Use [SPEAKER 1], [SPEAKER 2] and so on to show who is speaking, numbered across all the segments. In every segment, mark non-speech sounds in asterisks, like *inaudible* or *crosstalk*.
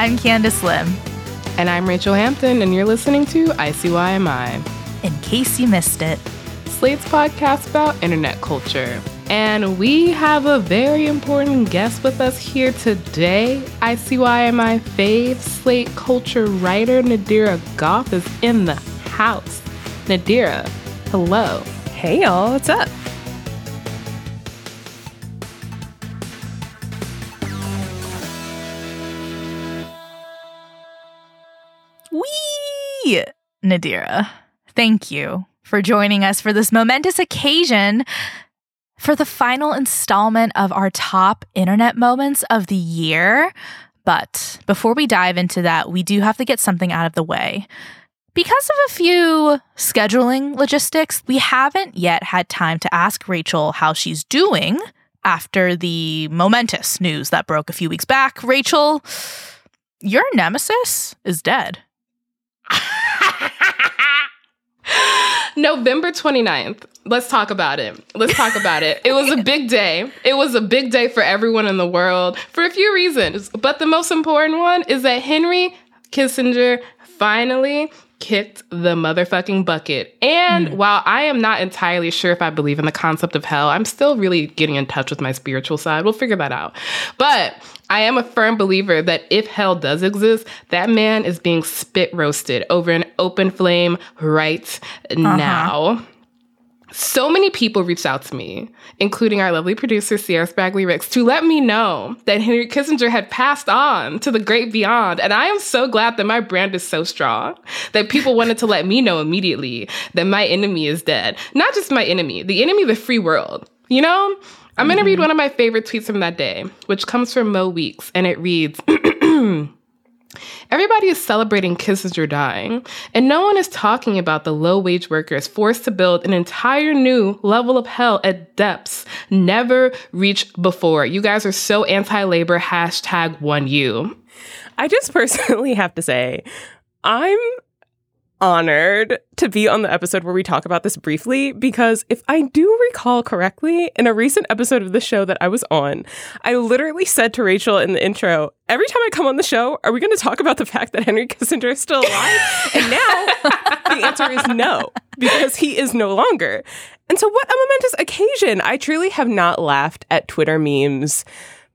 [SPEAKER 1] I'm Candice Lim.
[SPEAKER 2] And I'm Rachelle Hampton, and you're listening to ICYMI.
[SPEAKER 1] In case you missed it,
[SPEAKER 2] Slate's podcast about internet culture. And we have a very important guest with us here today. ICYMI fave Slate culture writer Nadira Goffe is in the house. Nadira, hello.
[SPEAKER 3] Hey y'all, what's up?
[SPEAKER 1] Nadira, thank you for joining us for this momentous occasion for the final installment of our top internet moments of the year. But before we dive into that, we do have to get something out of the way. Because of a few scheduling logistics, we haven't yet had time to ask Rachelle how she's doing after the momentous news that broke a few weeks back. Rachelle, your nemesis is dead. *laughs*
[SPEAKER 2] November 29th. Let's talk about it. Let's talk about it. It was a big day. It was a big day for everyone in the world for a few reasons. But the most important one is that Henry Kissinger finally kicked the motherfucking bucket. And mm. while I am not entirely sure if I believe in the concept of hell, I'm still really getting in touch with my spiritual side. We'll figure that out. But I am a firm believer that if hell does exist, that man is being spit roasted over an open flame right uh-huh. now. So many people reached out to me, including our lovely producer, Sierra Spragley Ricks, to let me know that Henry Kissinger had passed on to the great beyond. And I am so glad that my brand is so strong that people wanted to let me know immediately that my enemy is dead. Not just my enemy, the enemy of the free world. You know? I'm going to read mm-hmm. one of my favorite tweets from that day, which comes from Mo Weeks, and it reads *clears throat* Everybody is celebrating Kissinger dying, and no one is talking about the low wage workers forced to build an entire new level of hell at depths never reached before. You guys are so anti labor, hashtag one you.
[SPEAKER 3] I just *laughs* personally have to say, I'm honored to be on the episode where we talk about this briefly because if I do recall correctly, in a recent episode of the show that I was on, I literally said to Rachelle in the intro, every time I come on the show, are we going to talk about the fact that Henry Kissinger is still alive? and now the answer is no, because he is no longer. And so, what a momentous occasion! I truly have not laughed at Twitter memes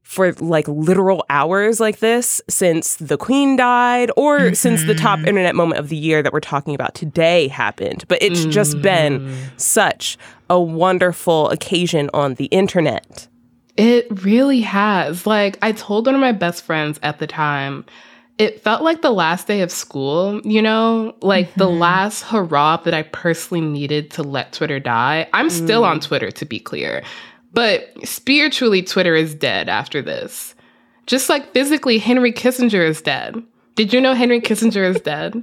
[SPEAKER 3] for like literal hours like this since the queen died or mm-hmm. since the top mm-hmm. internet moment of the year that we're talking about today happened. But it's mm. just been mm. such a wonderful occasion on the internet.
[SPEAKER 2] It really has. Like, I told one of my best friends at the time, it felt like the last day of school, you know, like mm-hmm. the last hurrah that I personally needed to let Twitter die. I'm mm. still on Twitter, to be clear. But spiritually, Twitter is dead after this. Just like physically, Henry Kissinger is dead. Did you know Henry Kissinger is dead?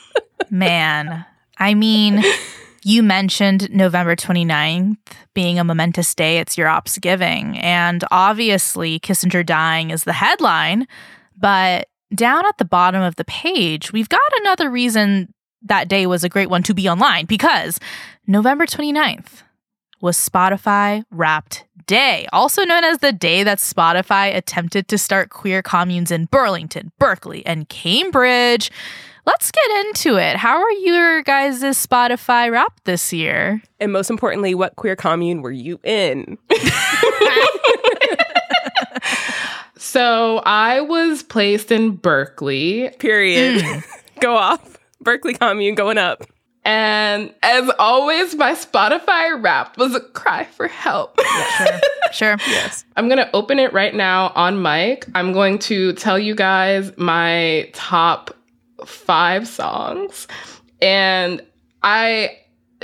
[SPEAKER 2] *laughs*
[SPEAKER 1] Man, I mean, you mentioned November 29th being a momentous day. It's your ops giving. And obviously, Kissinger dying is the headline. But down at the bottom of the page, we've got another reason that day was a great one to be online because November 29th, was Spotify Wrapped Day, also known as the day that Spotify attempted to start queer communes in Burlington, Berkeley, and Cambridge. Let's get into it. How are your guys' Spotify Wrapped this year?
[SPEAKER 3] And most importantly, what queer commune were you in? *laughs*
[SPEAKER 2] so I was placed in Berkeley.
[SPEAKER 3] Period. Mm. *laughs* Go off. Berkeley commune going up.
[SPEAKER 2] And as always, my Spotify Wrapped was a cry for help.
[SPEAKER 1] Yeah, *laughs* sure. sure.
[SPEAKER 2] Yes. I'm going to open it right now on mic. I'm going to tell you guys my top five songs. And I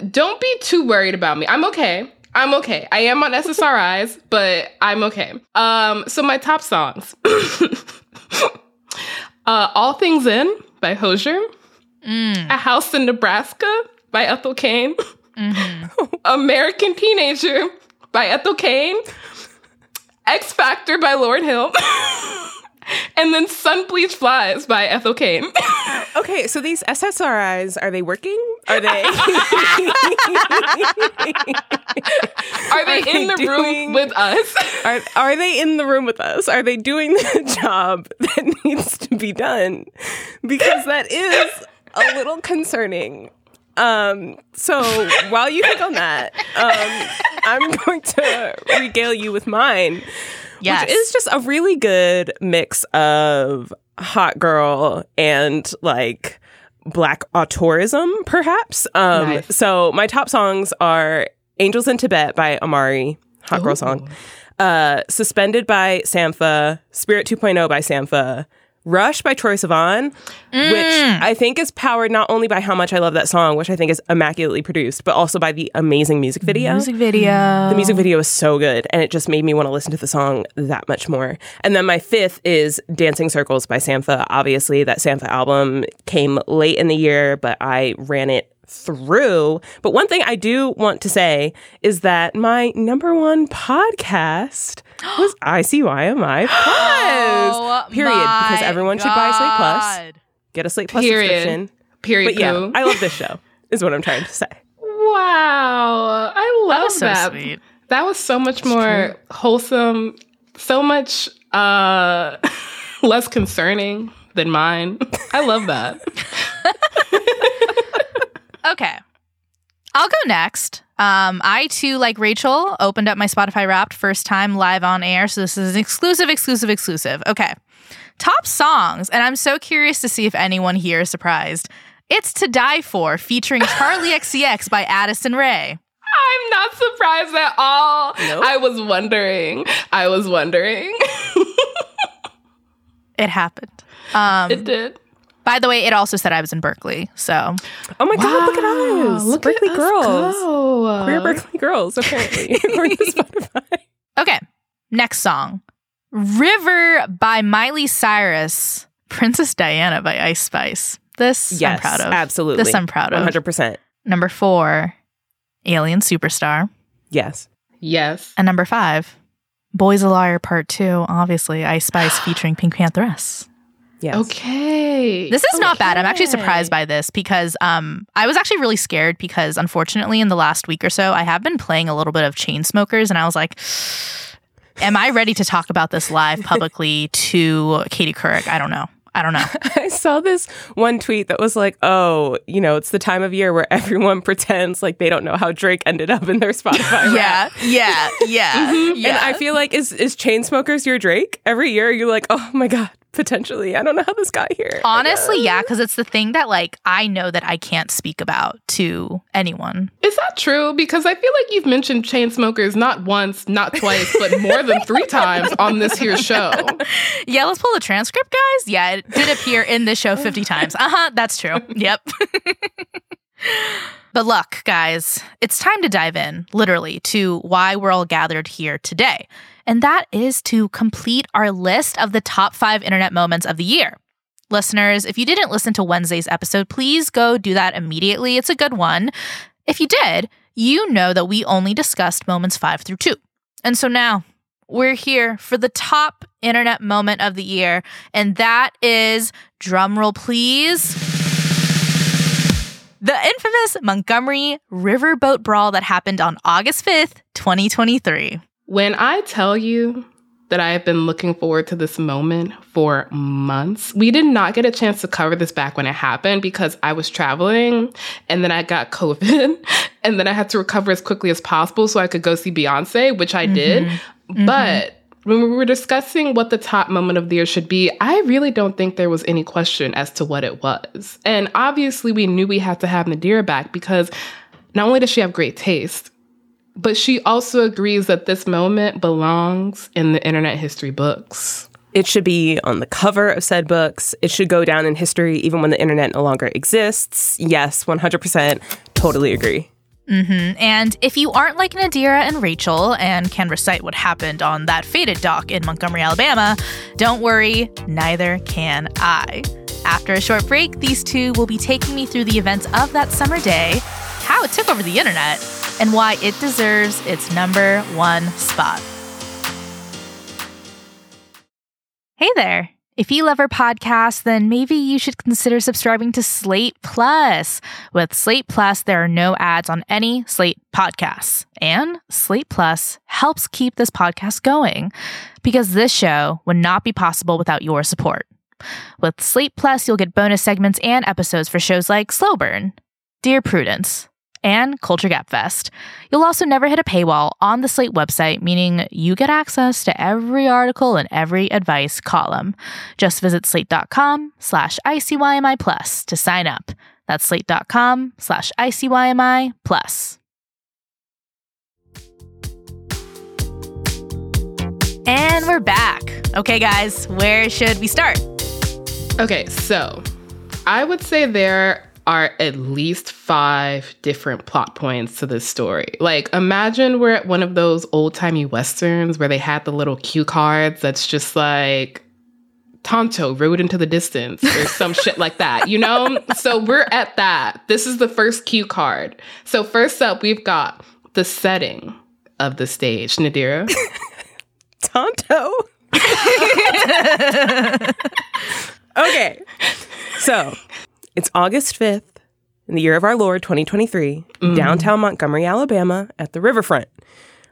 [SPEAKER 2] don't be too worried about me. I'm okay. I'm okay. I am on SSRIs, *laughs* but I'm okay. Um, so my top songs. *laughs* uh, All Things End by Hozier. Mm. A House in Nebraska by Ethel Cain. Mm-hmm. *laughs* American Teenager by Ethel Cain. X Factor by Lauryn Hill. *laughs* and then Sun Bleach Flies by Ethel Cain. *laughs*
[SPEAKER 3] okay, so these SSRIs, are they working? Are they?
[SPEAKER 2] Are they in the room with us?
[SPEAKER 3] Are, are they in the room with us? Are they doing the job that needs to be done? Because that is a little concerning. Um, so while you think on that, um, I'm going to regale you with mine,
[SPEAKER 1] Yes.
[SPEAKER 3] which is just a really good mix of hot girl and like black auteurism, perhaps. Um,
[SPEAKER 2] Nice.
[SPEAKER 3] So my top songs are "Angels in Tibet" by Amaarae, hot girl song. Uh, "Suspended" by Sampha, "Spirit 2.0" by Sampha. Rush by Troye Sivan, which mm. I think is powered not only by how much I love that song, which I think is immaculately produced, but also by the amazing music video.
[SPEAKER 1] Music video.
[SPEAKER 3] The music video is so good, and it just made me want to listen to the song that much more. And then my fifth is Dancing Circles by Sampha. Obviously, that Sampha album came late in the year, but I ran it through. But one thing I do want to say is that my number one podcast *gasps* was ICYMI *gasps* Plus.
[SPEAKER 1] Oh,
[SPEAKER 3] Period. Because
[SPEAKER 1] my
[SPEAKER 3] everyone should buy Slate Plus. Get a Slate Plus
[SPEAKER 2] Period.
[SPEAKER 3] subscription.
[SPEAKER 2] Period.
[SPEAKER 3] But yeah. I love this show, is what I'm trying to say.
[SPEAKER 2] Wow. I love
[SPEAKER 1] That was so
[SPEAKER 2] that.
[SPEAKER 1] sweet.
[SPEAKER 2] That was so much more wholesome, so much uh *laughs* less concerning than mine. I love that. *laughs*
[SPEAKER 1] Okay. I'll go next. Um, I too, like Rachelle, opened up my Spotify Wrapped first time live on air. So this is an exclusive, exclusive, exclusive. Okay. Top songs, and I'm so curious to see if anyone here is surprised. It's To Die For, featuring Charli *laughs* XCX by Addison Rae.
[SPEAKER 2] I'm not surprised at all.
[SPEAKER 3] Nope.
[SPEAKER 2] I was wondering. I was wondering. *laughs*
[SPEAKER 1] It happened. Um,
[SPEAKER 2] it did.
[SPEAKER 1] By the way, it also said I was in Berkeley. So
[SPEAKER 3] Oh my God, look at us.
[SPEAKER 2] Look
[SPEAKER 3] Berkeley
[SPEAKER 2] at
[SPEAKER 3] girls.
[SPEAKER 2] go.
[SPEAKER 3] Queer Berkeley girls, apparently, *laughs* to Spotify.
[SPEAKER 1] Okay, next song River by Miley Cyrus, Princess Diana by Ice Spice. This I'm proud of.
[SPEAKER 3] absolutely.
[SPEAKER 1] This I'm proud of.
[SPEAKER 3] 100%.
[SPEAKER 1] Number four, Alien Superstar.
[SPEAKER 3] Yes.
[SPEAKER 2] Yes.
[SPEAKER 1] And number five, Boys a Liar Part Two, obviously, Ice Spice *gasps* featuring PinkPantheress.
[SPEAKER 3] Yes.
[SPEAKER 2] Okay.
[SPEAKER 1] This is not bad. I'm actually surprised by this because um, I was actually really scared because unfortunately in the last week or so I have been playing a little bit of Chainsmokers and I was like, *sighs* am I ready to talk about this live *laughs* publicly to Katie Couric? I don't know. I don't know. *laughs*
[SPEAKER 3] I saw this one tweet that was like, oh, you know, it's the time of year where *laughs* everyone pretends like they don't know how Drake ended up in their Spotify. rap.
[SPEAKER 1] yeah, yeah, yeah,
[SPEAKER 3] And I feel like, is, is Chainsmokers your Drake? Every year you're like, oh my God, potentially. I don't know how this got here.
[SPEAKER 1] Honestly, yeah, because it's the thing that like I know that I can't speak about to anyone.
[SPEAKER 2] Is that true? Because I feel like you've mentioned Chainsmokers not once, not twice, but more than *laughs* three times on this here show. *laughs*
[SPEAKER 1] Yeah, let's pull the transcript, guys. Yeah, it did appear in this show 50 times. Uh huh, that's true. Yep. *laughs* but look, guys, it's time to dive in, literally, to why we're all gathered here today. And that is to complete our list of the top five internet moments of the year. Listeners, if you didn't listen to Wednesday's episode, please go do that immediately. It's a good one. If you did, you know that we only discussed moments five through two. And so now we're here for the top internet moment of the year, and that is drumroll, please. The infamous Montgomery Riverboat Brawl that happened on August 5th, 2023.
[SPEAKER 2] When I tell you that I have been looking forward to this moment for months, we did not get a chance to cover this back when it happened because I was traveling and then I got *laughs* COVID and then I had to recover as quickly as possible so I could go see Beyonce, which I did. Mm-hmm. Mm-hmm. But when we were discussing what the top moment of the year should be, I really don't think there was any question as to what it was. And obviously, we knew we had to have Nadira back because not only does she have great taste, but she also agrees that this moment belongs in the internet history books.
[SPEAKER 3] It should be on the cover of said books. It should go down in history even when the internet no longer exists. Yes, 100%. Totally agree. Mm-hmm.
[SPEAKER 1] And if you aren't like Nadira and Rachelle and can recite what happened on that fated dock in Montgomery, Alabama, don't worry, neither can I. After a short break, these two will be taking me through the events of that summer day, how it took over the internet, and why it deserves its number one spot. Hey there! If you love our podcast, then maybe you should consider subscribing to Slate Plus. With Slate Plus, there are no ads on any Slate podcasts. And Slate Plus helps keep this podcast going because this show would not be possible without your support. With Slate Plus, you'll get bonus segments and episodes for shows like Slow Burn, Dear Prudence, and Culture Gabfest. You'll also never hit a paywall on the Slate website, meaning you get access to every article and every advice column. Just visit slate.com slash ICYMI plus to sign up. That's slate.com slash ICYMI plus. And we're back. Okay, guys, where should we start?
[SPEAKER 2] Okay, so I would say there are at least five different plot points to this story. Like, imagine we're at one of those old timey westerns where they had the little cue cards that's just like, Tonto rode into the distance or some shit like that, you know? *laughs* So we're at that. This is the first cue card. So, first up, we've got the setting of the stage. Nadira. *laughs*
[SPEAKER 3] Tonto. *laughs* okay. So it's August 5th in the year of our Lord 2023, mm. downtown Montgomery, Alabama, at the riverfront.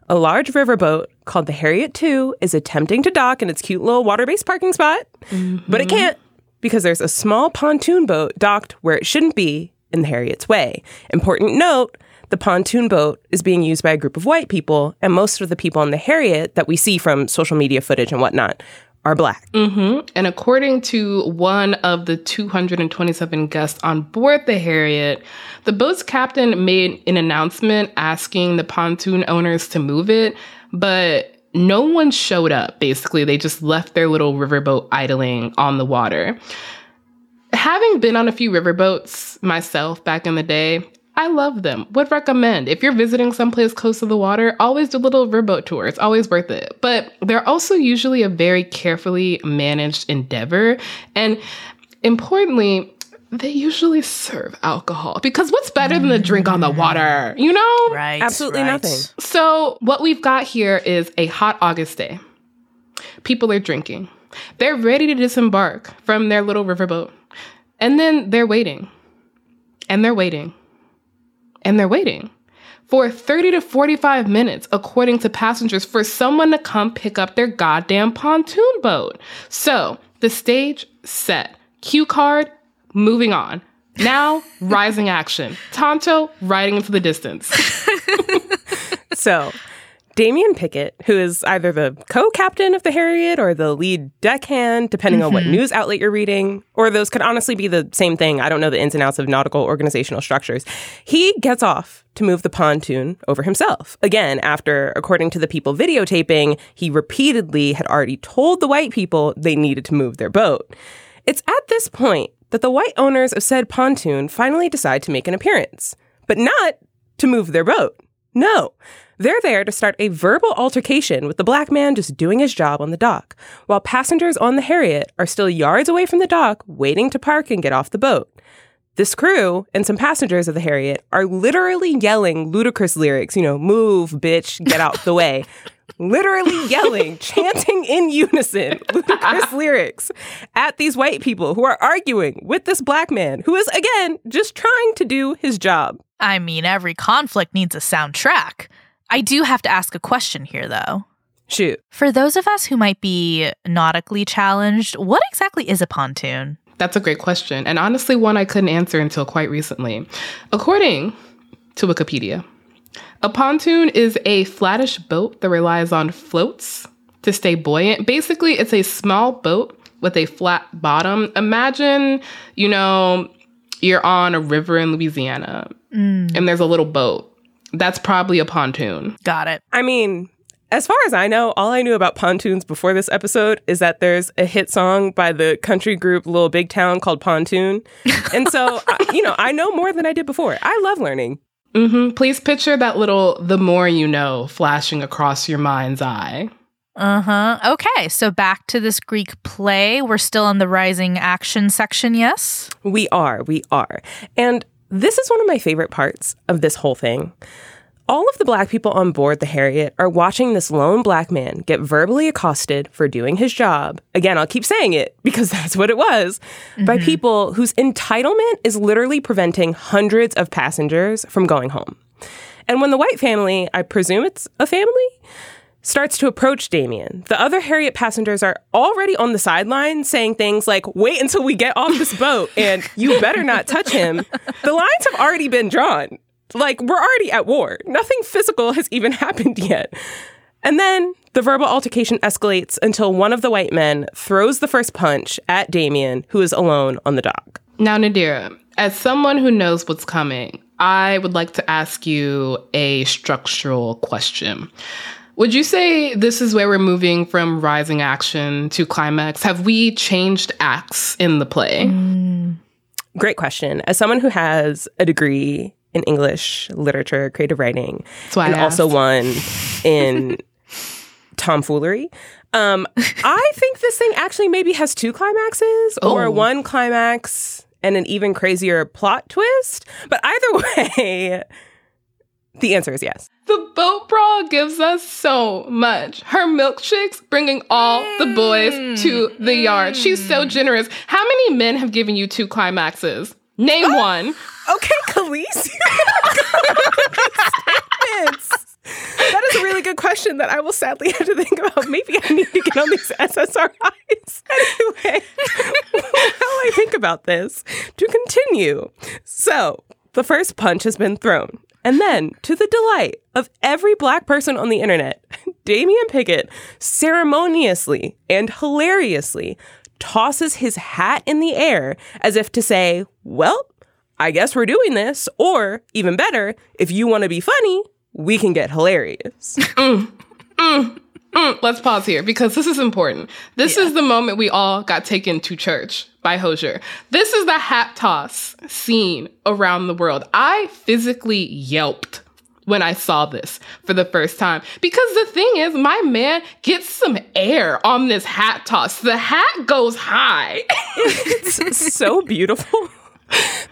[SPEAKER 3] A large riverboat called the Harriet II is attempting to dock in its cute little water based parking spot, but it mm-hmm. can't because there's a small pontoon boat docked where it shouldn't be in the Harriet's way. Important note the pontoon boat is being used by a group of white people, and most of the people on the Harriet that we see from social media footage and whatnot are black.
[SPEAKER 2] Mm-hmm. And according to one of the 227 guests on board the Harriet, the boat's captain made an announcement asking the pontoon owners to move it, but no one showed up. Basically, they just left their little riverboat idling on the water. Having been on a few riverboats myself back in the day, I love them. Would recommend. If you're visiting someplace close to the water, always do a little riverboat tour. It's always worth it. But they're also usually a very carefully managed endeavor. And importantly, they usually serve alcohol because what's better than a drink on the mm. water, you know?
[SPEAKER 1] Right.
[SPEAKER 3] Absolutely
[SPEAKER 1] right.
[SPEAKER 3] nothing.
[SPEAKER 2] So, what we've got here is a hot August day. People are drinking. They're ready to disembark from their little riverboat. And then they're waiting. And they're waiting. And they're waiting for 30 to 45 minutes, according to passengers, for someone to come pick up their goddamn pontoon boat. So, the stage set. Cue card, moving on. Now, rising action. Tonto riding into the distance. *laughs*
[SPEAKER 3] So, Damien Pickett, who is either the co captain of the Harriet or the lead deckhand, depending on what mm-hmm. news outlet you're reading, or those could honestly be the same thing. I don't know the ins and outs of nautical organizational structures. He gets off to move the pontoon over himself. Again, after, according to the people videotaping, he repeatedly had already told the white people they needed to move their boat. It's at this point that the white owners of said pontoon finally decide to make an appearance, but not to move their boat. No. They're there to start a verbal altercation with the black man just doing his job on the dock, while passengers on the Harriet are still yards away from the dock waiting to park and get off the boat. This crew and some passengers of the Harriet are literally yelling Ludacris lyrics, you know, move, bitch, get out the way. literally yelling, *laughs* chanting in unison Ludacris *laughs* lyrics at these white people who are arguing with this black man who is, again, just trying to do his job.
[SPEAKER 1] I mean, every conflict needs a soundtrack. I do have to ask a question here, though.
[SPEAKER 3] Shoot.
[SPEAKER 1] For those of us who might be nautically challenged, what exactly is a pontoon?
[SPEAKER 2] That's a great question, and honestly, one I couldn't answer until quite recently. According to Wikipedia, a pontoon is a flattish boat that relies on floats to stay buoyant. Basically, it's a small boat with a flat bottom. Imagine, you know, you're on a river in Louisiana mm. and there's a little boat. That's probably a pontoon.
[SPEAKER 1] Got it.
[SPEAKER 3] I mean, as far as I know, all I knew about pontoons before this episode is that there's a hit song by the country group Little Big Town called Pontoon. *laughs* And so, I, you know, I know more than I did before. I love learning.
[SPEAKER 2] hmm Please picture that little the more you know flashing across your mind's eye.
[SPEAKER 1] Uh huh. Okay, so back to this Greek play. We're still in the rising action section, yes?
[SPEAKER 3] We are, we are. And this is one of my favorite parts of this whole thing. all of the black people on board the Harriet are watching this lone black man get verbally accosted for doing his job. Again, I'll keep saying it *laughs* because that's what it was by mm-hmm. people whose entitlement is literally preventing hundreds of passengers from going home. And when the white family, I presume it's a family, starts to approach Damien, the other Harriet passengers are already on the sideline saying things like, wait until we get off this boat and you better not touch him. The lines have already been drawn. Like, we're already at war. Nothing physical has even *laughs* happened yet. And then the verbal altercation escalates until one of the white men throws the first punch at Damien, who is alone on the dock.
[SPEAKER 2] Now, Nadira, as someone who knows what's coming, I would like to ask you a structural question. Would you say this is where we're moving from rising action to climax? Have we changed acts in the play?
[SPEAKER 3] Great question. As someone who has a degree in English literature, creative writing, and also one in *laughs* tomfoolery. Um, I think this thing actually maybe has two climaxes or
[SPEAKER 2] Oh.
[SPEAKER 3] one climax and an even crazier plot twist. But either *laughs* way, the answer is yes.
[SPEAKER 2] The boat brawl gives us so much. Her milkshakes bringing all the mm. boys to the yard. She's so mm. generous. How many men have given you two climaxes? Name oh, one.
[SPEAKER 3] Okay, Khalees. *laughs* That is a really good question that I will sadly have to think about. Maybe I need to get on these SSRIs. Anyway, while I think about this, to continue. So, the first punch has been thrown. And then, to the delight of every black person on the internet, *laughs* Damien Pickett ceremoniously and hilariously tosses his hat in the air as if to say, Well, I guess we're doing this. Or, even better, if you want to be funny, we can get hilarious. *laughs* Mm. Mm.
[SPEAKER 2] Mm, let's pause here because this is important. This is the moment we all got taken to church by Hozier. This is the hat toss scene around the world. I physically yelped when I saw this for the first time because the thing is, my man gets some air on this hat toss. The hat goes high. *laughs*
[SPEAKER 3] it's *laughs* so beautiful.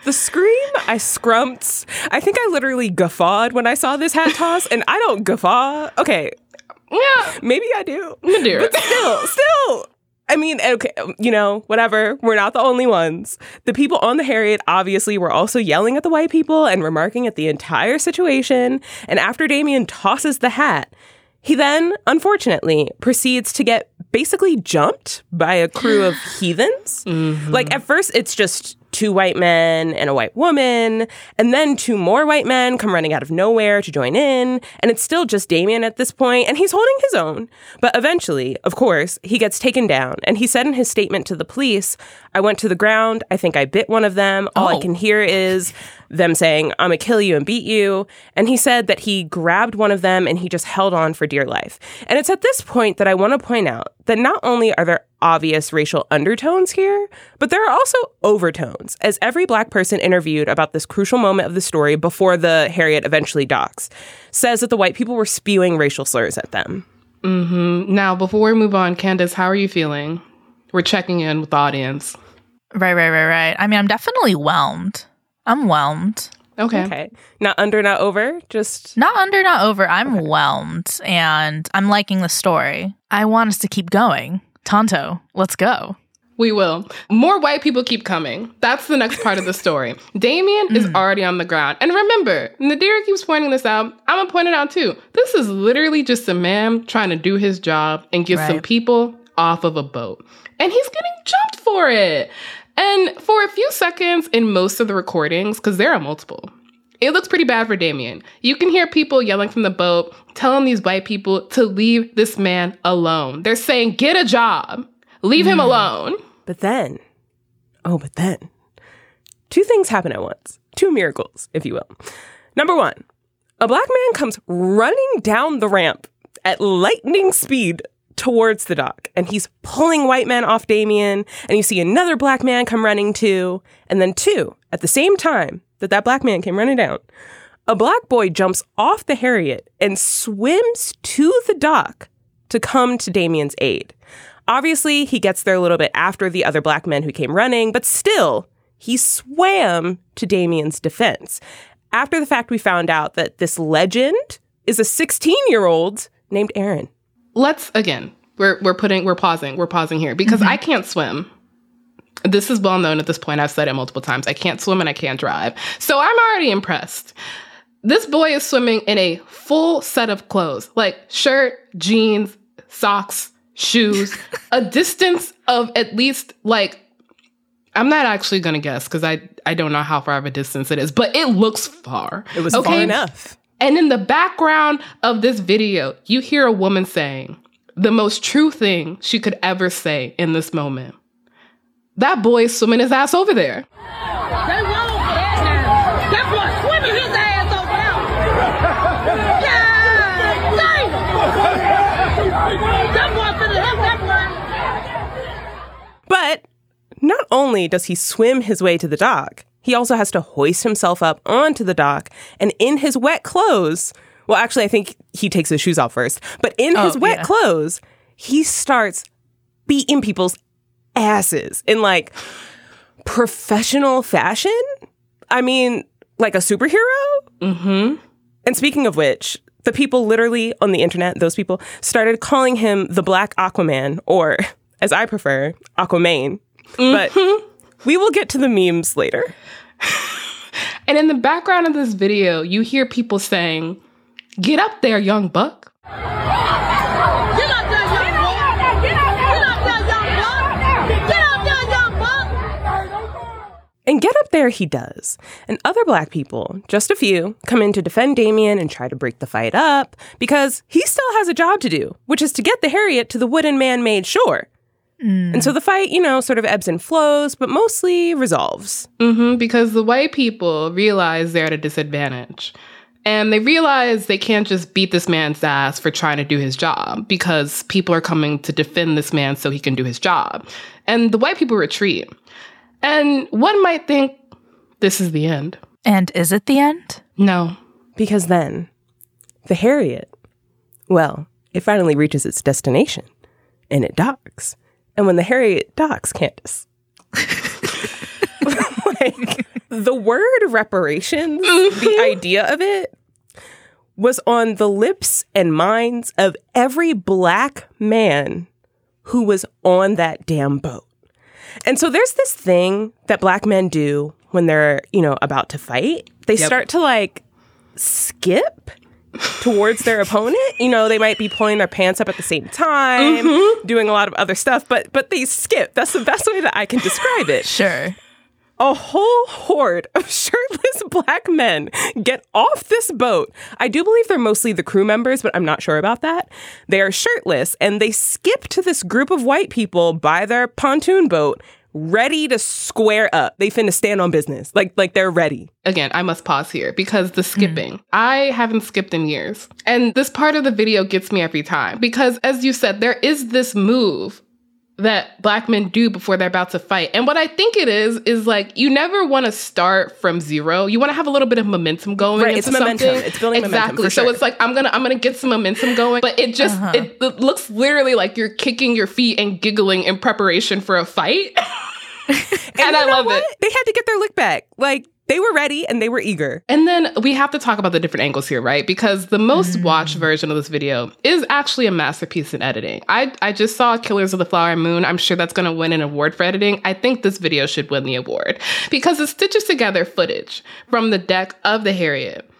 [SPEAKER 3] The scream, I scrumped. I think I literally guffawed when I saw this hat toss, and I don't guffaw. Okay,
[SPEAKER 2] yeah,
[SPEAKER 3] maybe I do. *laughs*
[SPEAKER 2] Nadira.
[SPEAKER 3] But still, still. I mean, okay, you know, whatever. We're not the only ones. The people on the Harriet obviously were also yelling at the white people and remarking at the entire situation. And after Damien tosses the hat, he then, unfortunately, proceeds to get basically jumped by a crew of *gasps* heathens. Like, mm-hmm. at first, it's just two white men and a white woman, and then two more white men come running out of nowhere to join in, and it's still just Damien at this point, and he's holding his own. But eventually, of course, he gets taken down, and he said in his statement to the police, I went to the ground, I think I bit one of them. All I
[SPEAKER 1] Oh.
[SPEAKER 3] can hear is them saying, I'm gonna kill you and beat you. And he said that he grabbed one of them and he just held on for dear life. And it's at this point that I wanna point out that not only are there obvious racial undertones here, but there are also overtones, as every black person interviewed about this crucial moment of the story before the Harriet eventually docks says that the white people were spewing racial slurs at them. Mm-hmm.
[SPEAKER 2] Now, before we move on, Candice, how are you feeling? We're checking in with the audience.
[SPEAKER 1] Right, right, right, right. I mean, I'm definitely whelmed. I'm whelmed.
[SPEAKER 2] Okay.
[SPEAKER 3] Okay. Not under, not over, just
[SPEAKER 1] Not under, not over. I'm whelmed and I'm liking the story. I want us to keep going. Tonto, let's go.
[SPEAKER 2] We will. More white people keep coming. That's the next part of the story. *laughs* Damien is mm. already on the ground. And remember, Nadira keeps pointing this out. I'm going to point it out too. This is literally just a man trying to do his job and get some people off of a boat. And he's getting jumped for it. And for a few seconds in most of the recordings, because there are multiple, it looks pretty bad for Damien. You can hear people yelling from the boat, telling these white people to leave this man alone. They're saying, get a job, leave him mm. alone.
[SPEAKER 3] But then, oh, but then, two things happen at once. Two miracles, if you will. Number one, a black man comes running down the ramp at lightning speed towards the dock, and he's pulling white men off Damien, and you see another black man come running too. And then, two, at the same time that that black man came running down, a black boy jumps off the Harriet and swims to the dock to come to Damien's aid. Obviously, he gets there a little bit after the other black men who came running, but still, he swam to Damien's defense. After the fact, we found out that this legend is a 16 year old named Aaron.
[SPEAKER 2] Let's again. We're we're putting we're pausing. We're pausing here because mm-hmm. I can't swim. This is well known at this point. I've said it multiple times. I can't swim and I can't drive. So I'm already impressed. This boy is swimming in a full set of clothes, like shirt, jeans, socks, shoes, *laughs* a distance of at least like I'm not actually gonna guess because I I don't know how far of a distance it is, but it looks far.
[SPEAKER 3] It was far enough.
[SPEAKER 2] And in the background of this video, you hear a woman saying the most true thing she could ever say in this moment. That boy swimming his ass over there.
[SPEAKER 3] Only does he swim his way to the dock, he also has to hoist himself up onto the dock and in his wet clothes. Well, actually, I think he takes his shoes off first, but in
[SPEAKER 1] Oh,
[SPEAKER 3] his wet
[SPEAKER 1] yeah.
[SPEAKER 3] clothes, he starts beating people's asses in like professional fashion. I mean, like a superhero.
[SPEAKER 2] Mm-hmm.
[SPEAKER 3] And speaking of which, the people literally on the internet, those people started calling him the Black Aquaman, or as I prefer, Aquaman. But we will get to the memes later.
[SPEAKER 2] And in the background of this video, you hear people saying, Get up there, young buck.
[SPEAKER 4] Get up there, young boy. Get up there, young buck. Get up there, young buck.
[SPEAKER 3] And get up there he does. And other black people, just a few, come in to defend Damien and try to break the fight up because he still has a job to do, which is to get the Harriet to the wooden man made shore. And so the fight, you know, sort of ebbs and flows, but mostly resolves.
[SPEAKER 2] hmm because the white people realize they're at a disadvantage. And they realize they can't just beat this man's ass for trying to do his job because people are coming to defend this man so he can do his job. And the white people retreat. And one might think this is the end.
[SPEAKER 1] And is it the end?
[SPEAKER 2] No.
[SPEAKER 3] Because then, the Harriet, well, it finally reaches its destination and it docks. And when the Harriet docks, Candice, *laughs* like the word reparations, the *laughs* idea of it was on the lips and minds of every black man who was on that damn boat. And so there's this thing that black men do when they're, you know, about to fight. They
[SPEAKER 2] Yep.
[SPEAKER 3] start to like skip towards their opponent. You know, they might be pulling their pants up at the same time, mm-hmm. doing a lot of other stuff, but but they skip. That's the best way that I can describe it.
[SPEAKER 1] Sure.
[SPEAKER 3] A whole horde of *laughs* shirtless black men get off this boat. I do believe they're mostly the crew members, but I'm not sure about that. They are shirtless and they skip to this group of white people by their pontoon boat, ready to square up. They finna stand on business. Like like they're ready.
[SPEAKER 2] Again, I must pause here because the skipping. I haven't skipped in years. And this part of the video gets me every time because, as you said, there is this move that black men do before they're about to fight. And what I think it is, is like you never want to start from zero. You want to have a little bit of momentum going
[SPEAKER 3] Right,
[SPEAKER 2] into
[SPEAKER 3] it's momentum.
[SPEAKER 2] something.
[SPEAKER 3] It's building momentum,
[SPEAKER 2] exactly.
[SPEAKER 3] for
[SPEAKER 2] So
[SPEAKER 3] sure.
[SPEAKER 2] it's like I'm gonna I'm gonna get some momentum going, but it just
[SPEAKER 1] Uh-huh.
[SPEAKER 2] it, it looks literally like you're kicking your feet and giggling in preparation for a fight. *laughs* *laughs* and I love
[SPEAKER 3] what?
[SPEAKER 2] it.
[SPEAKER 3] They had to get their look back. Like they were ready and they were eager.
[SPEAKER 2] And then we have to talk about the different angles here, right? Because the most mm. watched version of this video is actually a masterpiece in editing. I, I just saw Killers of the Flower Moon. I'm sure that's going to win an award for editing. I think this video should win the award because it stitches together footage from the deck of the Harriet.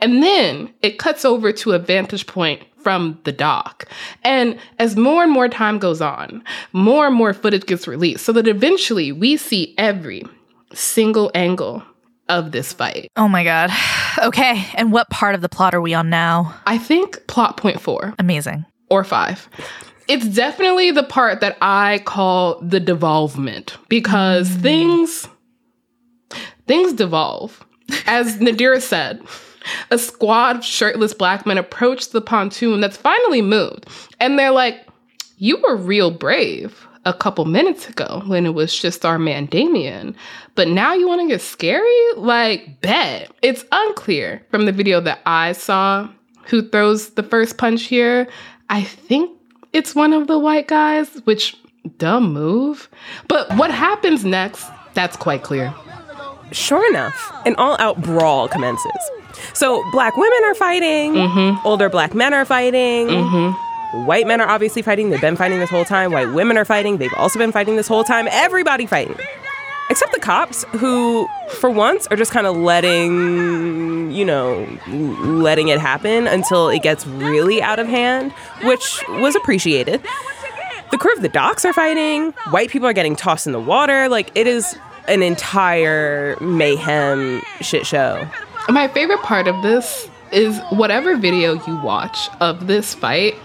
[SPEAKER 2] And then it cuts over to a vantage point from the dock. And as more and more time goes on, more and more footage gets released so that eventually we see every single angle of this fight.
[SPEAKER 1] Oh my God. *sighs* Okay. And what part of the plot are we on now?
[SPEAKER 2] I think plot point four
[SPEAKER 1] Amazing.
[SPEAKER 2] or five. It's definitely the part that I call the devolvement because mm. things things devolve. As Nadira said, *laughs* a squad of shirtless black men approached the pontoon that's finally moved. And they're like, You were real brave a couple minutes ago when it was just our man Damien. But now you want to get scary? Like, bet. It's unclear from the video that I saw who throws the first punch here. I think it's one of the white guys, which dumb move. But what happens next, that's quite clear.
[SPEAKER 3] sure enough, an all out brawl commences. So, black women are fighting, mm-hmm. older black men are fighting. Mm-hmm. White men are obviously fighting. They've been fighting this whole time. White women are fighting. They've also been fighting this whole time. Everybody fighting. Except the cops, who, for once, are just kind of letting, you know, letting it happen until it gets really out of hand, which was appreciated. The crew of the docks are fighting. White people are getting tossed in the water. Like, it is an entire mayhem shit show.
[SPEAKER 2] My favorite part of this is whatever video you watch of this fight,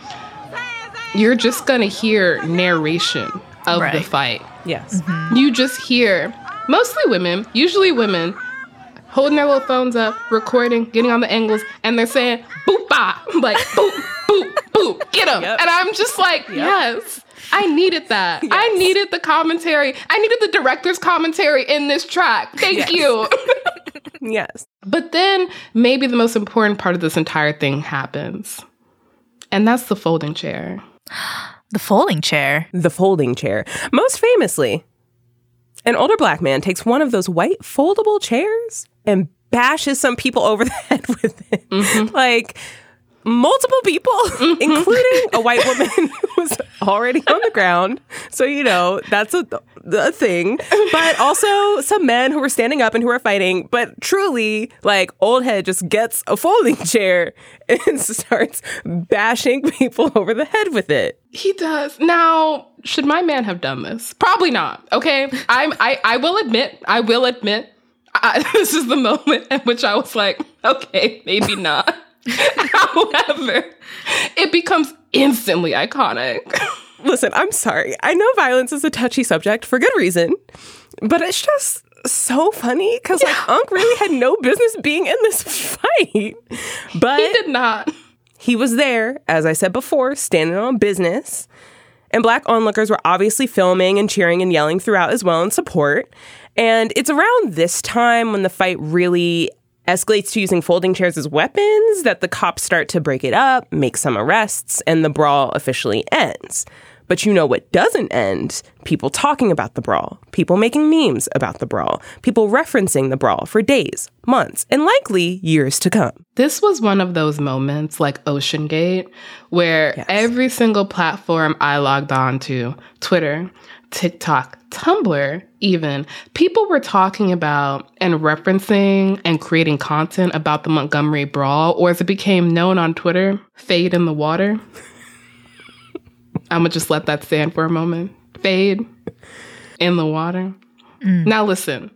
[SPEAKER 2] you're just gonna hear narration of the fight.
[SPEAKER 3] Yes. Mm-hmm.
[SPEAKER 2] You just hear mostly women, usually women, holding their little phones up, recording, getting on the angles, and they're saying boop bah, like *laughs* boop, boop, boop, get them.
[SPEAKER 3] Yep.
[SPEAKER 2] And I'm just like, yes. I needed that. I needed the commentary. I needed the director's commentary in this track. Thank
[SPEAKER 3] Yes.
[SPEAKER 2] you. *laughs*
[SPEAKER 3] Yes.
[SPEAKER 2] But then maybe the most important part of this entire thing happens. And that's the folding chair. *gasps*
[SPEAKER 1] The folding chair.
[SPEAKER 3] The folding chair. Most famously, an older black man takes one of those white foldable chairs and bashes some people over the *laughs* head with it. Mm-hmm. Like multiple people, *laughs* mm-hmm. including a white woman *laughs* who was already on the ground. So, you know, that's a, a thing. But also some men who were standing up and who were fighting. But truly, like, old head just gets a folding chair and starts bashing people over the head with it.
[SPEAKER 2] He does. Now, should my man have done this? Probably not. Okay. I'm I I will admit, I will admit, I, *laughs* this is the moment at which I was like, okay, maybe not. *laughs* However, it becomes instantly iconic. *laughs*
[SPEAKER 3] Listen, I'm sorry. I know violence is a touchy subject for good reason, but it's just so funny because like Unc really had no business being in this fight. But
[SPEAKER 2] He did not.
[SPEAKER 3] he was there, as I said before, standing on business. And black onlookers were obviously filming and cheering and yelling throughout as well in support. And it's around this time when the fight really escalates to using folding chairs as weapons that the cops start to break it up, make some arrests, and the brawl officially ends. But you know what doesn't end? People talking about the brawl, people making memes about the brawl, people referencing the brawl for days, months, and likely years to come.
[SPEAKER 2] This was one of those moments like OceanGate where
[SPEAKER 3] Yes.
[SPEAKER 2] every single platform I logged on to, Twitter, TikTok, Tumblr, even, people were talking about and referencing and creating content about the Montgomery Brawl, or as it became known on Twitter, Fade in the Water. *laughs* I'm gonna just let that stand for a moment. Fade in the water. Now, listen,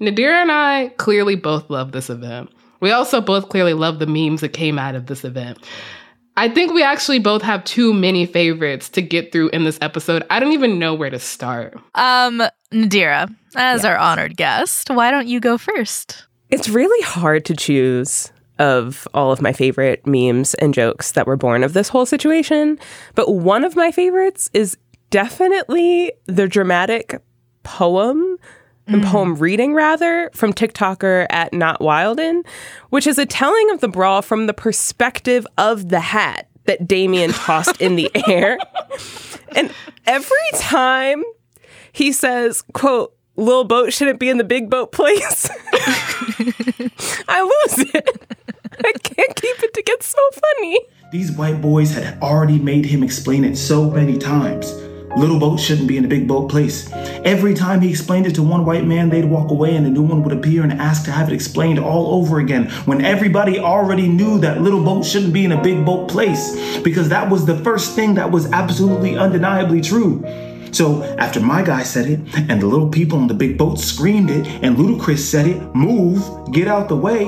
[SPEAKER 2] Nadira and I clearly both love this event. We also both clearly love the memes that came out of this event. I think we actually both have too many favorites to get through in this episode. I don't even know where to start.
[SPEAKER 1] Um, Nadira, as our honored guest, why don't you go first?
[SPEAKER 3] It's really hard to choose of all of my favorite memes and jokes that were born of this whole situation, but one of my favorites is definitely the dramatic poem and mm. poem reading rather from TikToker at Not Wilden, which is a telling of the brawl from the perspective of the hat that Damien tossed in the *laughs* air. And every time he says, quote, little boat shouldn't be in the big boat place. *laughs* I lose it. *laughs* I can't keep it to get so funny.
[SPEAKER 5] These white boys had already made him explain it so many times. Little boat shouldn't be in a big boat place. Every time he explained it to one white man, they'd walk away and a new one would appear and ask to have it explained all over again when everybody already knew that little boat shouldn't be in a big boat place because that was the first thing that was absolutely undeniably true. So after my guy said it and the little people on the big boat screamed it and Ludacris said it, move, get out the way,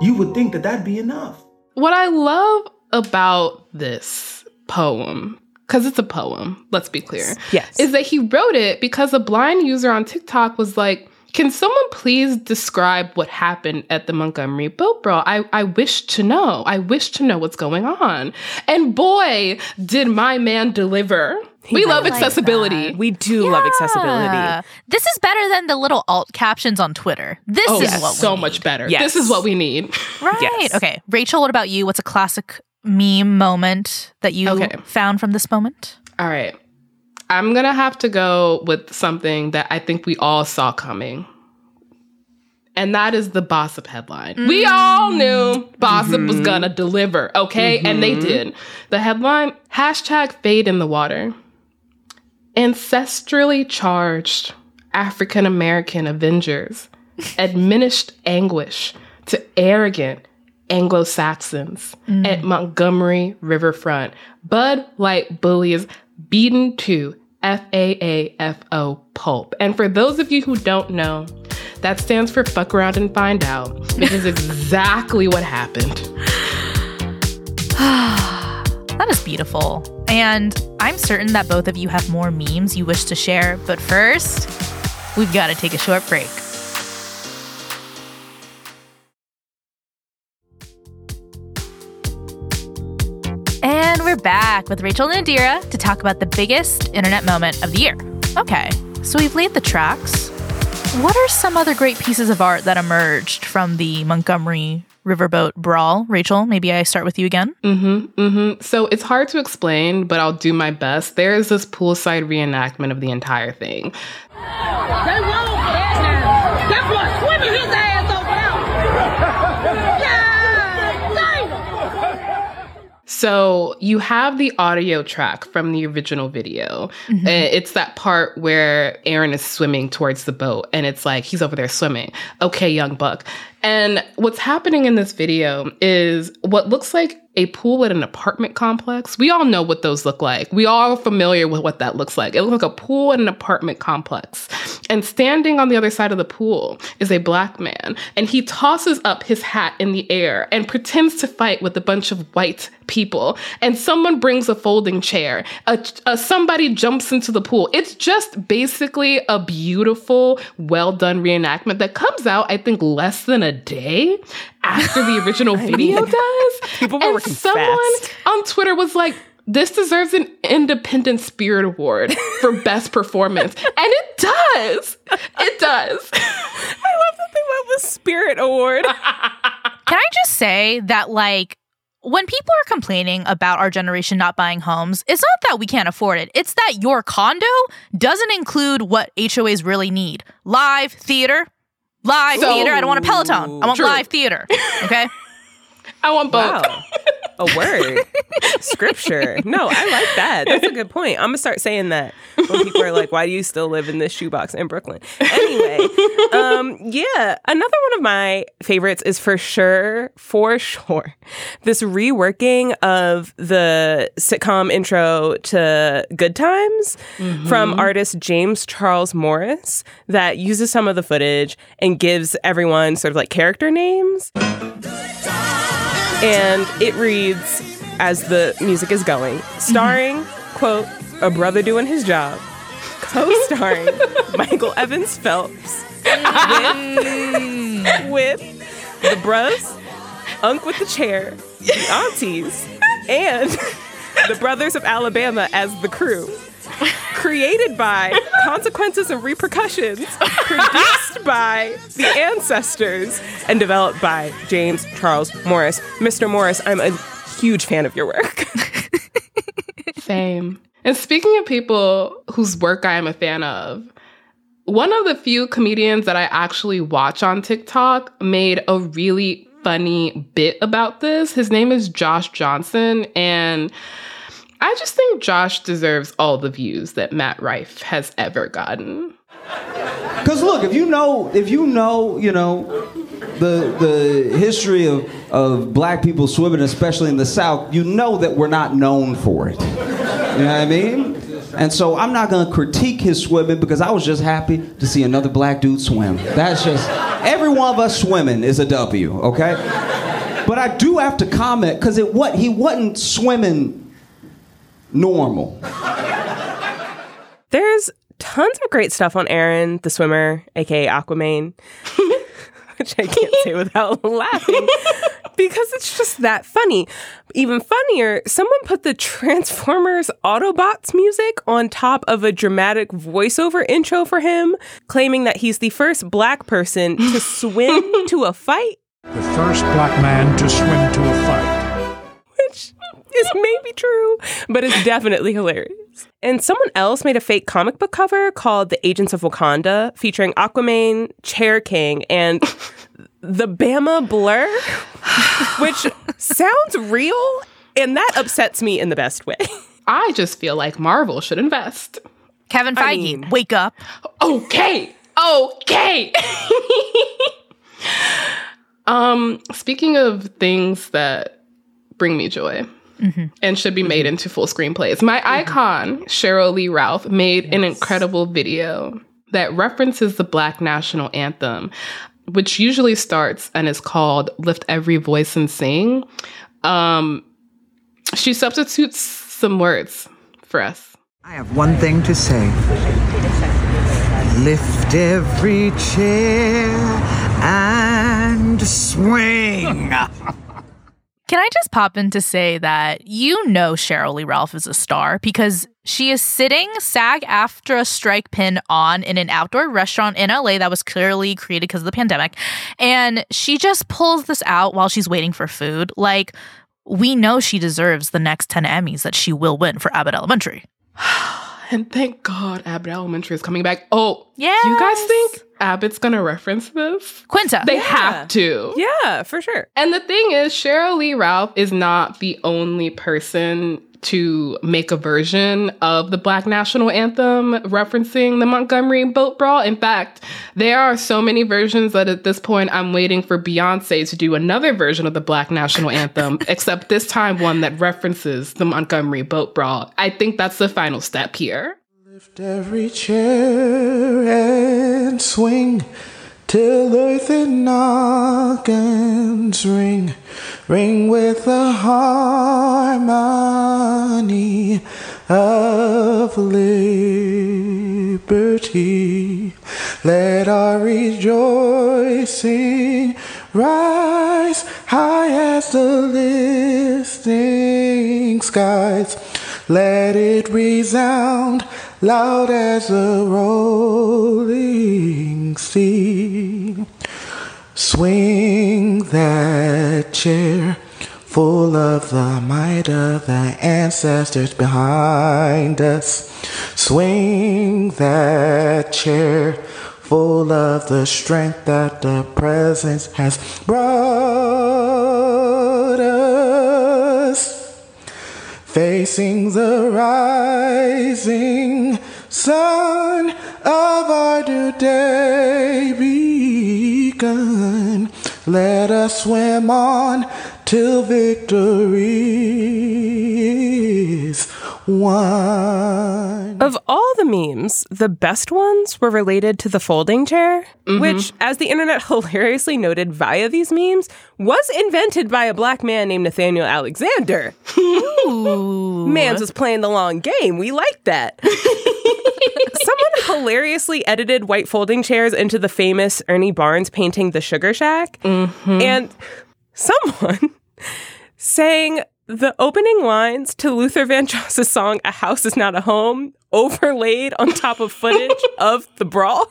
[SPEAKER 5] you would think that that'd be enough.
[SPEAKER 2] What I love about this poem, because it's a poem, let's be clear,
[SPEAKER 3] Yes.
[SPEAKER 2] is that he wrote it because a blind user on TikTok was like, can someone please describe what happened at the Montgomery boat brawl? I, I wish to know. I wish to know what's going on. And boy, did my man deliver. We love
[SPEAKER 1] like
[SPEAKER 2] accessibility.
[SPEAKER 1] that.
[SPEAKER 3] We do love accessibility.
[SPEAKER 1] This is better than the little alt captions on Twitter. This
[SPEAKER 2] Oh,
[SPEAKER 1] is
[SPEAKER 2] yes,
[SPEAKER 1] what we
[SPEAKER 2] so
[SPEAKER 1] need.
[SPEAKER 2] much better.
[SPEAKER 3] Yes.
[SPEAKER 2] This is what we need.
[SPEAKER 1] Right.
[SPEAKER 3] Yes.
[SPEAKER 1] Okay. Rachelle, what about you? What's a classic meme moment that you
[SPEAKER 2] Okay.
[SPEAKER 1] found from this moment?
[SPEAKER 2] All right. I'm going to have to go with something that I think we all saw coming. and that is the Bossip headline. We mm. all knew Bossip was mm-hmm. gonna deliver, okay? And they mm-hmm. did. The headline hashtag fade in the water. Ancestrally charged African American Avengers administered anguish to arrogant Anglo Saxons mm. at Montgomery Riverfront. Bud Light bullies beaten to FAAFO pulp. And for those of you who don't know, that stands for fuck around and find out, which is *laughs* exactly what happened. *sighs*
[SPEAKER 1] That is beautiful. And I'm certain that both of you have more memes you wish to share. But first, we've got to take a short break. And we're back with Rachelle and Nadira to talk about the biggest internet moment of the year. Okay, so we've laid the tracks. What are some other great pieces of art that emerged from the Montgomery Riverboat brawl? Rachelle, maybe I start with you again.
[SPEAKER 2] Mm-hmm. So it's hard to explain, but I'll do my best. There is this poolside reenactment of the entire thing.
[SPEAKER 4] They wrong for that now. That boy swimming his ass over there. God damn.
[SPEAKER 2] So you have the audio track from the original video. Uh, It's that part where Aaron is swimming towards the boat and it's like he's over there swimming. Okay, young buck. And what's happening in this video is what looks like a pool at an apartment complex. We all know what those look like. We all are familiar with what that looks like. It looks like a pool at an apartment complex. And standing on the other side of the pool is a black man. And he tosses up his hat in the air and pretends to fight with a bunch of white people. And someone brings a folding chair. A, a- somebody jumps into the pool. It's just basically a beautiful, well done reenactment that comes out, I think, less than a day after the original *laughs* video does.
[SPEAKER 3] People were
[SPEAKER 2] and
[SPEAKER 3] working
[SPEAKER 2] someone
[SPEAKER 3] fast.
[SPEAKER 2] on Twitter was like, this deserves an Independent Spirit Award for *laughs* best performance. And it does. It does. *laughs*
[SPEAKER 3] I love that they went with Spirit Award.
[SPEAKER 1] Can I just say that, like, when people are complaining about our generation not buying homes, it's not that we can't afford it. It's that your condo doesn't include what HOAs really need live theater. Live
[SPEAKER 2] So
[SPEAKER 1] theater. I don't want a Peloton. I want
[SPEAKER 2] true.
[SPEAKER 1] live theater. Okay. *laughs*
[SPEAKER 2] I want both.
[SPEAKER 3] Wow. A word. *laughs* Scripture. No, I like that. That's a good point. I'm going to start saying that when people are like, why do you still live in this shoebox in Brooklyn? Anyway, um, yeah, another one of my favorites is for sure, for sure, this reworking of the sitcom intro to Good Times from artist James Charles Morris that uses some of the footage and gives everyone sort of like character names. And it reads as the music is going, starring, quote, a brother doing his job, co starring *laughs* Michael Evans Phelps mm. with, with the bros, Unc with the chair, the aunties, and the brothers of Alabama as the crew. Created by Consequences and Repercussions, produced by the ancestors, and developed by James Charles Morris. Mr. Morris, I'm a huge fan of your work. *laughs*
[SPEAKER 2] Same. And speaking of people whose work I am a fan of, one of the few comedians that I actually watch on TikTok made a really funny bit about this. His name is Josh Johnson. And I just think Josh deserves all the views that Matt Rife has ever gotten.
[SPEAKER 6] Because look, if you know, if you know, you know, the the history of of black people swimming, especially in the South, you know that we're not known for it. You know what I mean? And so I'm not gonna critique his swimming because I was just happy to see another black dude swim. That's just every one of us swimming is a W, okay? But I do have to comment because it what he wasn't swimming normal.
[SPEAKER 3] There's tons of great stuff on Aaron, the swimmer, aka Aquaman, *laughs* which I can't say without *laughs* laughing because it's just that funny. Even funnier, someone put the Transformers Autobots music on top of a dramatic voiceover intro for him, claiming that he's the first black person to swim *laughs* to a fight,
[SPEAKER 7] the first black man to swim to a fight.
[SPEAKER 3] Which is maybe true, but it's definitely hilarious. And someone else made a fake comic book cover called The Agents of Wakanda featuring Aquaman, Chair King, and *laughs* the Bama Blur, *sighs* which sounds real. And that upsets me in the best way.
[SPEAKER 2] I just feel like Marvel should invest.
[SPEAKER 1] Kevin Feige,
[SPEAKER 3] mean-
[SPEAKER 1] wake up.
[SPEAKER 2] Okay. Okay. *laughs* um, speaking of things that bring me joy Mm-hmm. and should be made mm-hmm. into full screenplays, my mm-hmm. icon, Cheryl Lee Ralph, made an incredible video that references the Black National Anthem, which usually starts and is called Lift Every Voice and Sing. Um, she substitutes some words for us.
[SPEAKER 8] I have one thing to say. Lift every chair and swing. *laughs*
[SPEAKER 1] Can I just pop in to say that you know Cheryl Lee Ralph is a star because she is sitting SAG-AFTRA strike pin on in an outdoor restaurant in LA that was clearly created because of the pandemic. And she just pulls this out while she's waiting for food. Like, we know she deserves the next 10 Emmys that she will win for Abbott Elementary. *sighs* *sighs* *sighs*
[SPEAKER 2] And thank God Abbott Elementary is coming back. Oh,
[SPEAKER 1] Yes.
[SPEAKER 2] you guys think Abbott's gonna reference this?
[SPEAKER 1] Quinta.
[SPEAKER 2] They have to.
[SPEAKER 3] Yeah, for sure.
[SPEAKER 2] And the thing is, Cheryl Lee Ralph is not the only person to make a version of the Black National Anthem referencing the Montgomery boat brawl. In fact, there are so many versions that at this point I'm waiting for Beyonce to do another version of the Black National Anthem, *laughs* except this time one that references the Montgomery boat brawl. I think that's the final step here.
[SPEAKER 9] Lift every chair and swing till earth and organs ring, ring with the harmony of liberty. Let our rejoicing rise high as the listening skies. Let it resound loud as a rolling sea. Swing that chair full of the might of the ancestors behind us. Swing that chair full of the strength that the presence has brought facing the rising sun of our new day begun. Let us swim on till victory is won.
[SPEAKER 3] Of all the memes, the best ones were related to the folding chair, mm-hmm. which, as the internet *laughs* hilariously noted via these memes, was invented by a black man named Nathaniel Alexander.
[SPEAKER 1] Ooh. *laughs*
[SPEAKER 3] Mans was playing the long game. We like that. *laughs* Someone hilariously edited white folding chairs into the famous Ernie Barnes painting The Sugar Shack. Mm-hmm. And someone sang the opening lines to Luther Vandross's song A House Is Not a Home overlaid on top of footage *laughs* of the brawl.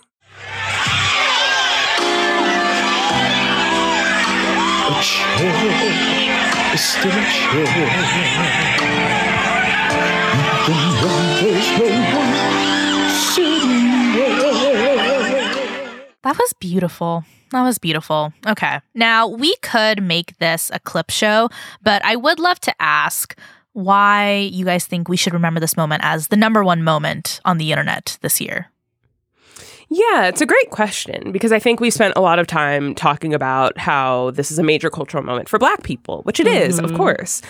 [SPEAKER 1] That was beautiful. That was beautiful. Okay. Now, we could make this a clip show, but I would love to ask why you guys think we should remember this moment as the number one moment on the internet this year.
[SPEAKER 3] Yeah, it's a great question because I think we spent a lot of time talking about how this is a major cultural moment for Black people, which it is, of mm-hmm. course.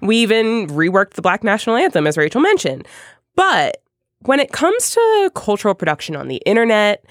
[SPEAKER 3] We even reworked the Black National Anthem, as Rachelle mentioned. But when it comes to cultural production on the internet,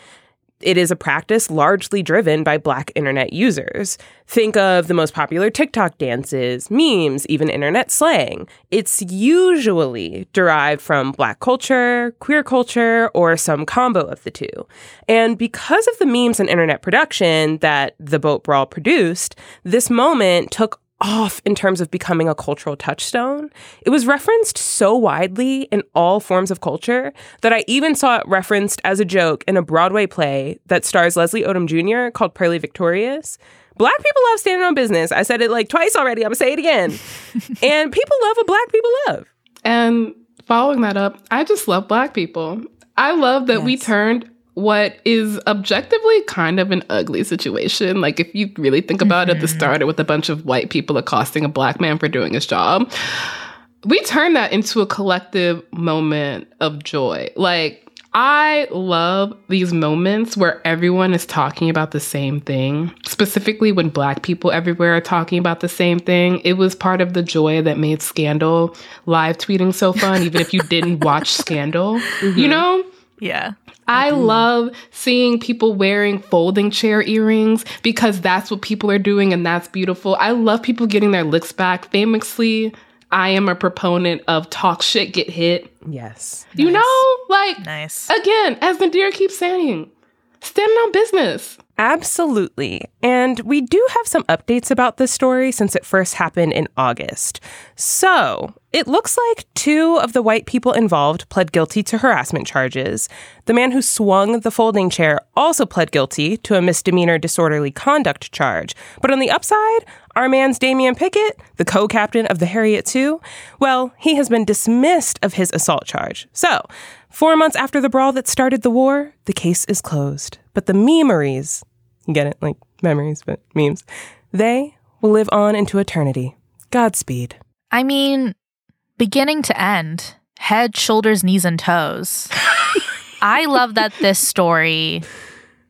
[SPEAKER 3] it is a practice largely driven by Black internet users. Think of the most popular TikTok dances, memes, even internet slang. It's usually derived from Black culture, queer culture, or some combo of the two. And because of the memes and internet production that the Boat Brawl produced, this moment took off in terms of becoming a cultural touchstone. It was referenced so widely in all forms of culture that I even saw it referenced as a joke in a Broadway play that stars Leslie Odom Jr. called Purlie Victorious. Black people love standing on business. I said it like twice already. I'm gonna say it again. *laughs* and people love what black people love.
[SPEAKER 2] And following that up, I just love black people. I love that we turned what is objectively kind of an ugly situation. Like, if you really think about it, the mm-hmm. started with a bunch of white people accosting a black man for doing his job. We turn that into a collective moment of joy. Like, I love these moments where everyone is talking about the same thing, specifically when black people everywhere are talking about the same thing. It was part of the joy that made Scandal live tweeting so fun, even if you didn't watch Scandal. You mm-hmm. know?
[SPEAKER 1] Yeah.
[SPEAKER 2] I mm-hmm. love seeing people wearing folding chair earrings because that's what people are doing and that's beautiful. I love people getting their looks back. Famously, I am a proponent of talk shit, get hit.
[SPEAKER 3] Yes.
[SPEAKER 2] You know, like
[SPEAKER 1] Nice.
[SPEAKER 2] again, as Nadira keeps saying, standing on business.
[SPEAKER 3] Absolutely. And we do have some updates about this story since it first happened in August. So, it looks like two of the white people involved pled guilty to harassment charges. The man who swung the folding chair also pled guilty to a misdemeanor disorderly conduct charge. But on the upside, our man's Damien Pickett, the co captain of the Harriet II, well, he has been dismissed of his assault charge. So, four months after the brawl that started the war, the case is closed. But the memories, you get it, like memories, but memes, they will live on into eternity. Godspeed.
[SPEAKER 1] I mean, beginning to end, head, shoulders, knees, and toes. I love that this story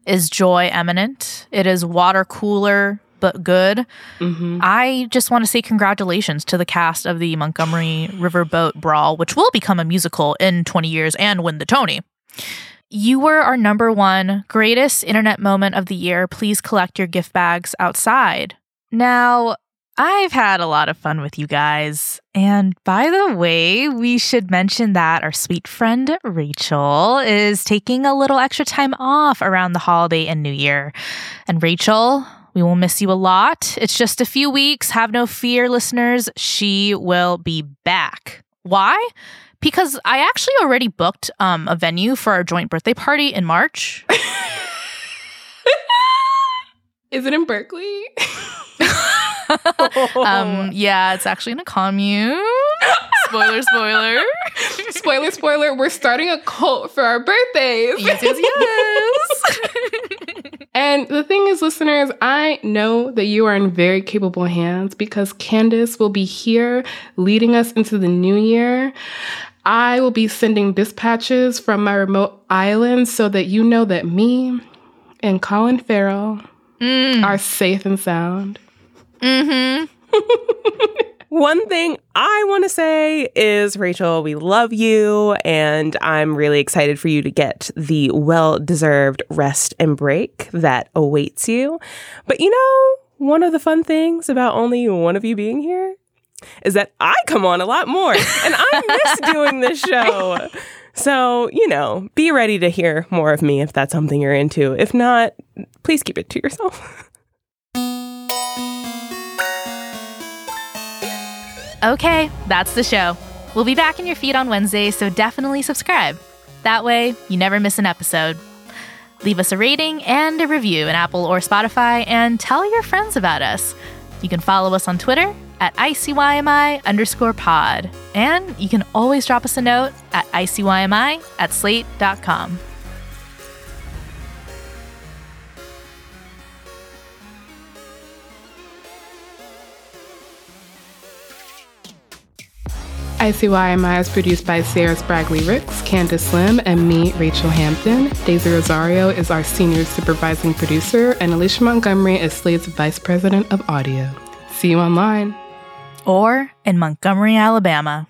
[SPEAKER 1] is joy eminent. It is water cooler, but good. Mm-hmm. I just want to say congratulations to the cast of the Montgomery Riverboat Brawl, which will become a musical in 20 years and win the Tony. You were our number one greatest internet moment of the year. Please collect your gift bags outside. Now, I've had a lot of fun with you guys. And by the way, we should mention that our sweet friend Rachelle is taking a little extra time off around the holiday and New Year. And Rachelle, we will miss you a lot. It's just a few weeks. Have no fear, listeners. She will be back. Why? Because I actually already booked um, a venue for our joint birthday party in March. *laughs*
[SPEAKER 2] Is it in Berkeley? *laughs*
[SPEAKER 1] um, yeah, it's actually in a commune. spoiler, spoiler. *laughs*
[SPEAKER 2] spoiler, spoiler. We're starting a cult for our birthdays.
[SPEAKER 1] Yes, yes, yes.
[SPEAKER 2] And the thing is, listeners, I know that you are in very capable hands because Candice will be here leading us into the new year. I will be sending dispatches from my remote island so that you know that me and Colin Farrell are safe and sound.
[SPEAKER 1] mm-hmm. *laughs*
[SPEAKER 3] One thing I want to say is, Rachelle, we love you, and I'm really excited for you to get the well deserved rest and break that awaits you. But you know, one of the fun things about only one of you being here is that I come on a lot more, and I miss *laughs* doing this show. So, you know, be ready to hear more of me if that's something you're into. If not, please keep it to yourself. *laughs*
[SPEAKER 1] Okay, that's the show. We'll be back in your feed on Wednesday, so definitely subscribe. That way, you never miss an episode. Leave us a rating and a review in Apple or Spotify, and tell your friends about us. You can follow us on Twitter at ICYMI underscore pod. And you can always drop us a note at ICYMI at slate.com.
[SPEAKER 2] ICYMI is produced by Sarah Spragley Ricks, Candice Lim, and me, Rachelle Hampton. Daisy Rosario is our senior supervising producer, and Alicia Montgomery is Slate's vice president of audio. See you online.
[SPEAKER 1] Or in Montgomery, Alabama.